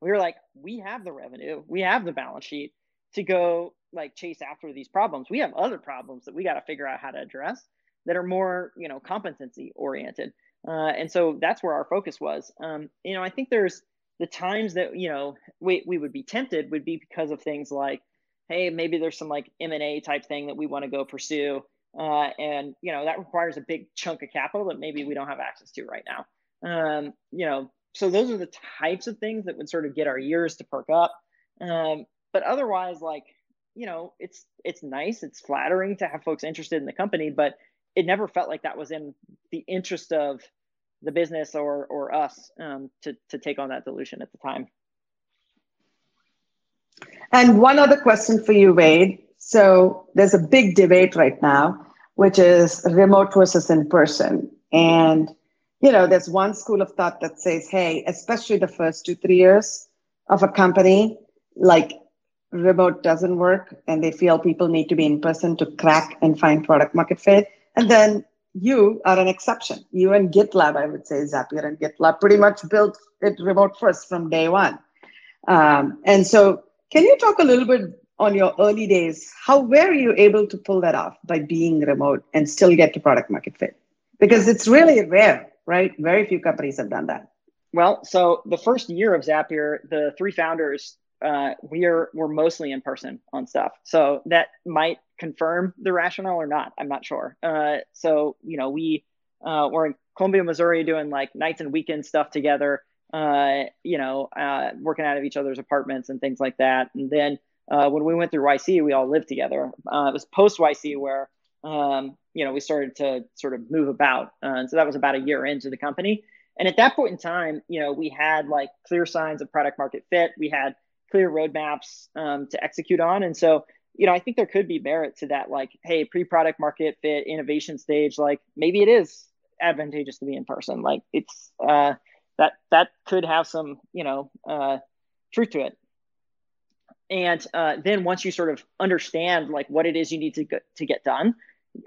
we were like, we have the revenue, we have the balance sheet to go like chase after these problems. We have other problems that we got to figure out how to address that are more, you know, competency oriented. Uh, and so that's where our focus was. Um, you know, I think there's the times that you know we we would be tempted would be because of things like, hey, maybe there's some like M and A type thing that we want to go pursue, uh, and you know that requires a big chunk of capital that maybe we don't have access to right now. Um, you know, so those are the types of things that would sort of get our ears to perk up. Um, but otherwise, like you know, it's it's nice, it's flattering to have folks interested in the company, but it never felt like that was in the interest of the business or or us um, to to take on that dilution at the time. And one other question for you, Wade. So there's a big debate right now, which is remote versus in person. And you know, there's one school of thought that says, hey, especially the first two, three years of a company, like remote doesn't work and they feel people need to be in person to crack and find product market fit. And then you are an exception. You and GitLab, I would say, Zapier and GitLab pretty much built it remote first from day one. Um, and so, can you talk a little bit on your early days, how were you able to pull that off by being remote and still get to product market fit? Because it's really rare, right? Very few companies have done that. Well, so the first year of Zapier, the three founders, uh, we are we're mostly in person on stuff. So that might confirm the rationale or not. I'm not sure. Uh, so you know, we uh, we're in Columbia, Missouri, doing like nights and weekend stuff together. Uh, you know, uh, working out of each other's apartments and things like that. And then uh, when we went through YC, we all lived together. Uh, it was post YC where um, you know we started to sort of move about, and so that was about a year into the company. And at that point in time, you know, we had like clear signs of product market fit. We had clear roadmaps um, to execute on, and so you know, I think there could be merit to that. Like, hey, pre-product market fit, innovation stage, like maybe it is advantageous to be in person. Like, it's uh, that that could have some you know uh, truth to it and uh, then once you sort of understand like what it is you need to get, to get done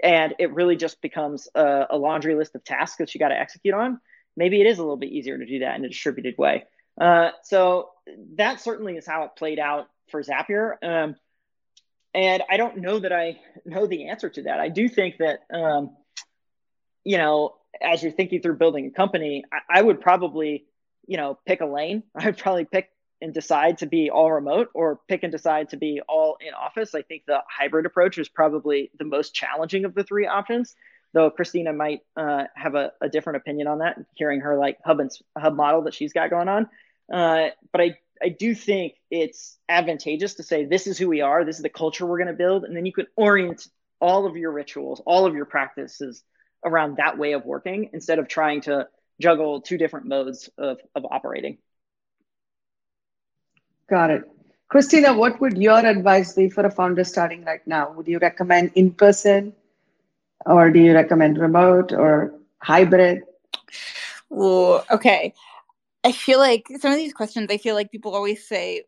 and it really just becomes a, a laundry list of tasks that you got to execute on maybe it is a little bit easier to do that in a distributed way uh, so that certainly is how it played out for zapier um, and i don't know that i know the answer to that i do think that um, you know as you're thinking through building a company I, I would probably you know pick a lane i would probably pick and decide to be all remote or pick and decide to be all in office. I think the hybrid approach is probably the most challenging of the three options. Though Christina might uh, have a, a, different opinion on that, hearing her like hub and hub model that she's got going on. Uh, but I I do think it's advantageous to say this is who we are, this is the culture we're going to build, and then you can orient all of your rituals, all of your practices around that way of working instead of trying to juggle two different modes of, of operating. Got it. Christina, what would your advice be for a founder starting right now? Would you recommend in person or do you recommend remote or hybrid? Ooh, okay. I feel like some of these questions, I feel like people always say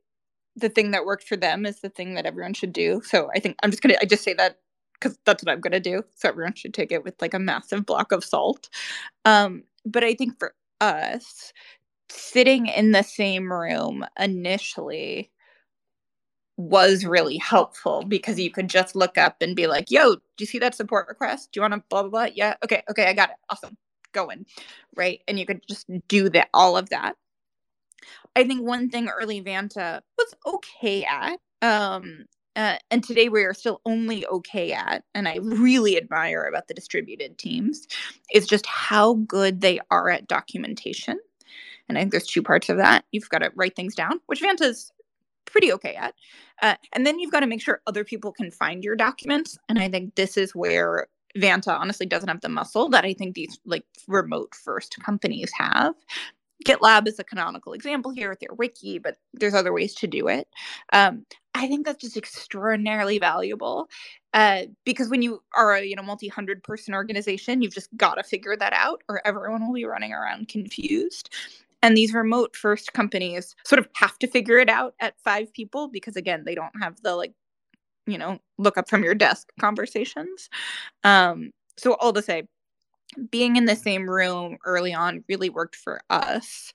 the thing that worked for them is the thing that everyone should do. So I think I'm just going to, I just say that because that's what I'm going to do. So everyone should take it with like a massive block of salt. Um, but I think for us, sitting in the same room initially was really helpful because you could just look up and be like, yo, do you see that support request? Do you want to blah, blah, blah? Yeah. Okay. Okay. I got it. Awesome. Going. Right. And you could just do that, all of that. I think one thing early Vanta was okay at, um, uh, and today we are still only okay at, and I really admire about the distributed teams, is just how good they are at documentation. And I think there's two parts of that. You've got to write things down, which Vanta's pretty okay at. Uh, and then you've got to make sure other people can find your documents. And I think this is where Vanta honestly doesn't have the muscle that I think these like remote first companies have. GitLab is a canonical example here with their wiki, but there's other ways to do it. Um, I think that's just extraordinarily valuable uh, because when you are a you know multi hundred person organization, you've just got to figure that out, or everyone will be running around confused. And these remote first companies sort of have to figure it out at five people because, again, they don't have the like, you know, look up from your desk conversations. Um, so, all to say, being in the same room early on really worked for us.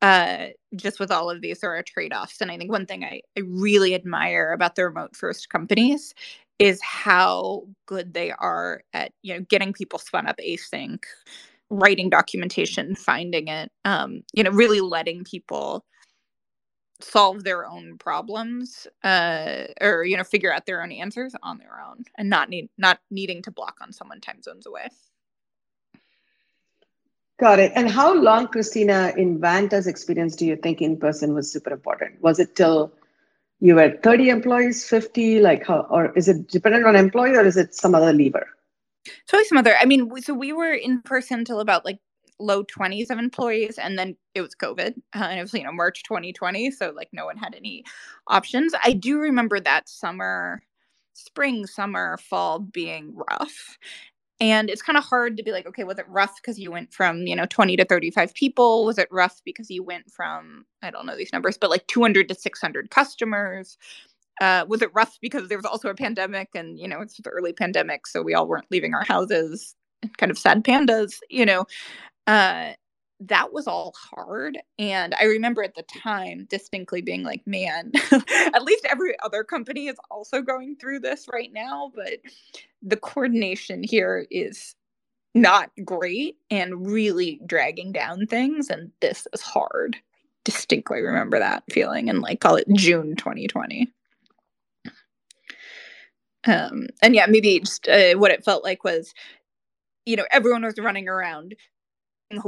Uh, just with all of these sort of trade-offs. And I think one thing I, I really admire about the remote first companies is how good they are at you know getting people spun up async writing documentation, finding it, um, you know, really letting people solve their own problems uh, or you know figure out their own answers on their own and not need not needing to block on someone time zones away. Got it. And how long christina in vanta's experience do you think in person was super important? Was it till you were 30 employees 50 like how or is it dependent on employee or is it some other lever? Totally some other. I mean, so we were in person till about like low 20s of employees and then it was covid uh, and it was you know march 2020 so like no one had any options. I do remember that summer spring summer fall being rough and it's kind of hard to be like okay was it rough because you went from you know 20 to 35 people? Was it rough because you went from i don't know these numbers but like 200 to 600 customers? Uh, was it rough because there was also a pandemic and you know it's the early pandemic so we all weren't leaving our houses kind of sad pandas you know uh, that was all hard. And I remember at the time distinctly being like, man, at least every other company is also going through this right now. But the coordination here is not great and really dragging down things. And this is hard. Distinctly remember that feeling and like, call it June 2020. Um, and yeah, maybe just uh, what it felt like was, you know, everyone was running around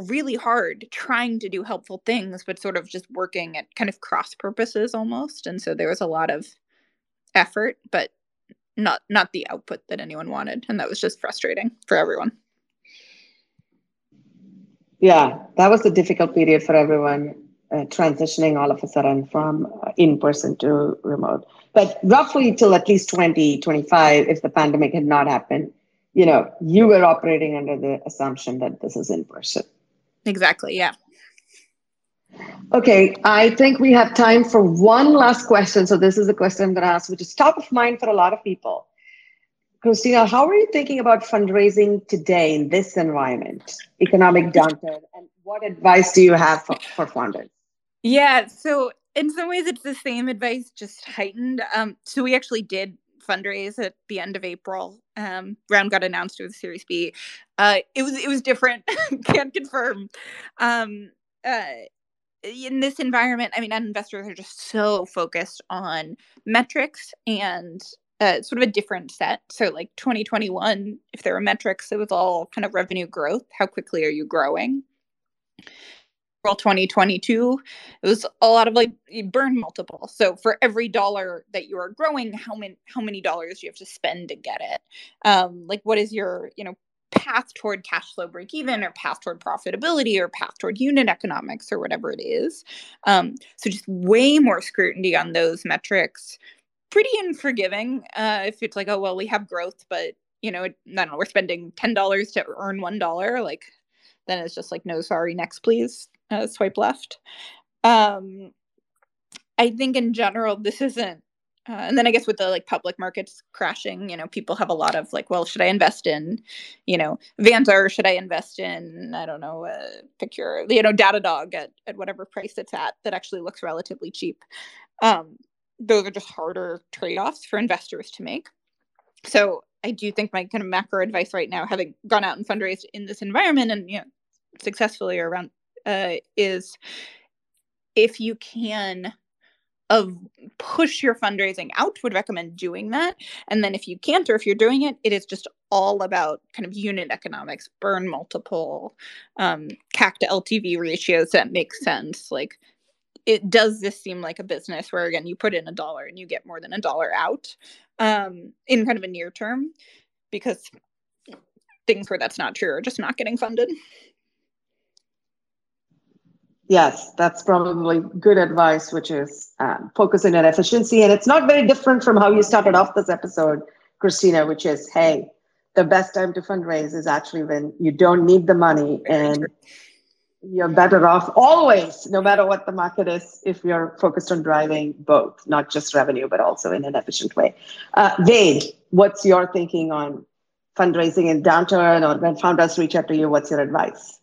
really hard trying to do helpful things but sort of just working at kind of cross purposes almost and so there was a lot of effort but not not the output that anyone wanted and that was just frustrating for everyone. Yeah that was a difficult period for everyone uh, transitioning all of a sudden from uh, in person to remote. But roughly till at least 2025 if the pandemic had not happened you know you were operating under the assumption that this is in person exactly yeah. Okay i think we have time for one last question. So this is the question i'm going to ask which is top of mind for a lot of people. Christina how are you thinking about fundraising today in this environment economic downturn and what advice do you have for, for founders yeah so in some ways it's the same advice just heightened. Um, so we actually did fundraise at the end of April. Um, round got announced with Series B. Uh, it was it was different. Can't confirm. Um, uh, in this environment, I mean, investors are just so focused on metrics and uh, sort of a different set. So, like 2021, if there were metrics, it was all kind of revenue growth. How quickly are you growing? 2022 it was a lot of like burn multiple. So for every dollar that you are growing how many how many dollars you have to spend to get it? Um like what is your you know path toward cash flow break even or path toward profitability or path toward unit economics or whatever it is? Um so just way more scrutiny on those metrics. Pretty unforgiving uh if it's like oh well we have growth but you know i don't know we're spending $10 to earn $1 like then it's just like no sorry next please uh, swipe left. Um, I think in general, this isn't. Uh, and then I guess with the like public markets crashing, you know, people have a lot of like, well, should I invest in, you know, Vanta or should I invest in, I don't know, uh, your, you know, Datadog at, at whatever price it's at that actually looks relatively cheap. Um, those are just harder trade offs for investors to make. So I do think my kind of macro advice right now, having gone out and fundraised in this environment and, you know, successfully around uh, is if you can of push your fundraising out would recommend doing that. And then if you can't or if you're doing it it is just all about kind of unit economics burn multiple um cac to ltv ratios that make sense. Like it does this seem like a business where again you put in a dollar and you get more than a dollar out um in kind of a near term because things where that's not true are just not getting funded Yes, that's probably good advice, which is um, focusing on efficiency. And it's not very different from how you started off this episode, Christina, which is hey, the best time to fundraise is actually when you don't need the money and you're better off always, no matter what the market is, if you're focused on driving both, not just revenue, but also in an efficient way. Uh, what's your thinking on fundraising in downturn or when founders reach out to you? What's your advice?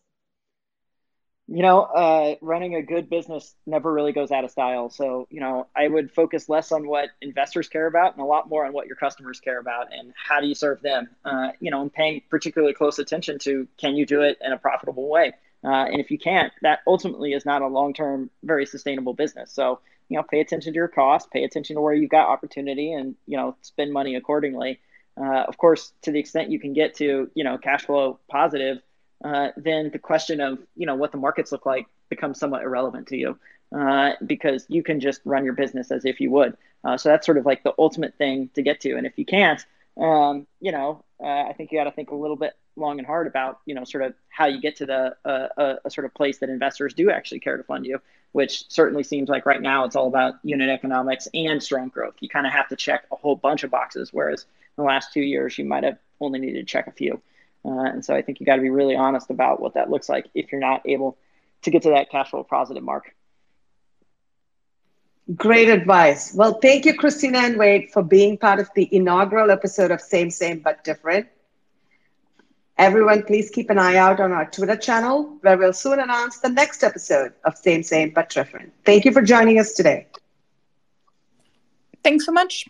You know, uh, running a good business never really goes out of style. So, you know, I would focus less on what investors care about and a lot more on what your customers care about and how do you serve them. Uh, you know, and paying particularly close attention to can you do it in a profitable way. Uh, and if you can't, that ultimately is not a long-term, very sustainable business. So, you know, pay attention to your costs, pay attention to where you've got opportunity, and you know, spend money accordingly. Uh, of course, to the extent you can get to, you know, cash flow positive uh, then the question of you know what the markets look like becomes somewhat irrelevant to you uh, because you can just run your business as if you would. Uh, so that's sort of like the ultimate thing to get to. And if you can't, um, you know, uh, I think you got to think a little bit long and hard about you know sort of how you get to the uh, a sort of place that investors do actually care to fund you. Which certainly seems like right now it's all about unit economics and strong growth. You kind of have to check a whole bunch of boxes, whereas in the last two years you might have only needed to check a few. Uh, and so I think you got to be really honest about what that looks like if you're not able to get to that cash flow positive mark. Great advice. Well, thank you, Christina and Wade, for being part of the inaugural episode of Same, Same, But Different. Everyone, please keep an eye out on our Twitter channel where we'll soon announce the next episode of Same Same But Different. Thank you for joining us today. Thanks so much.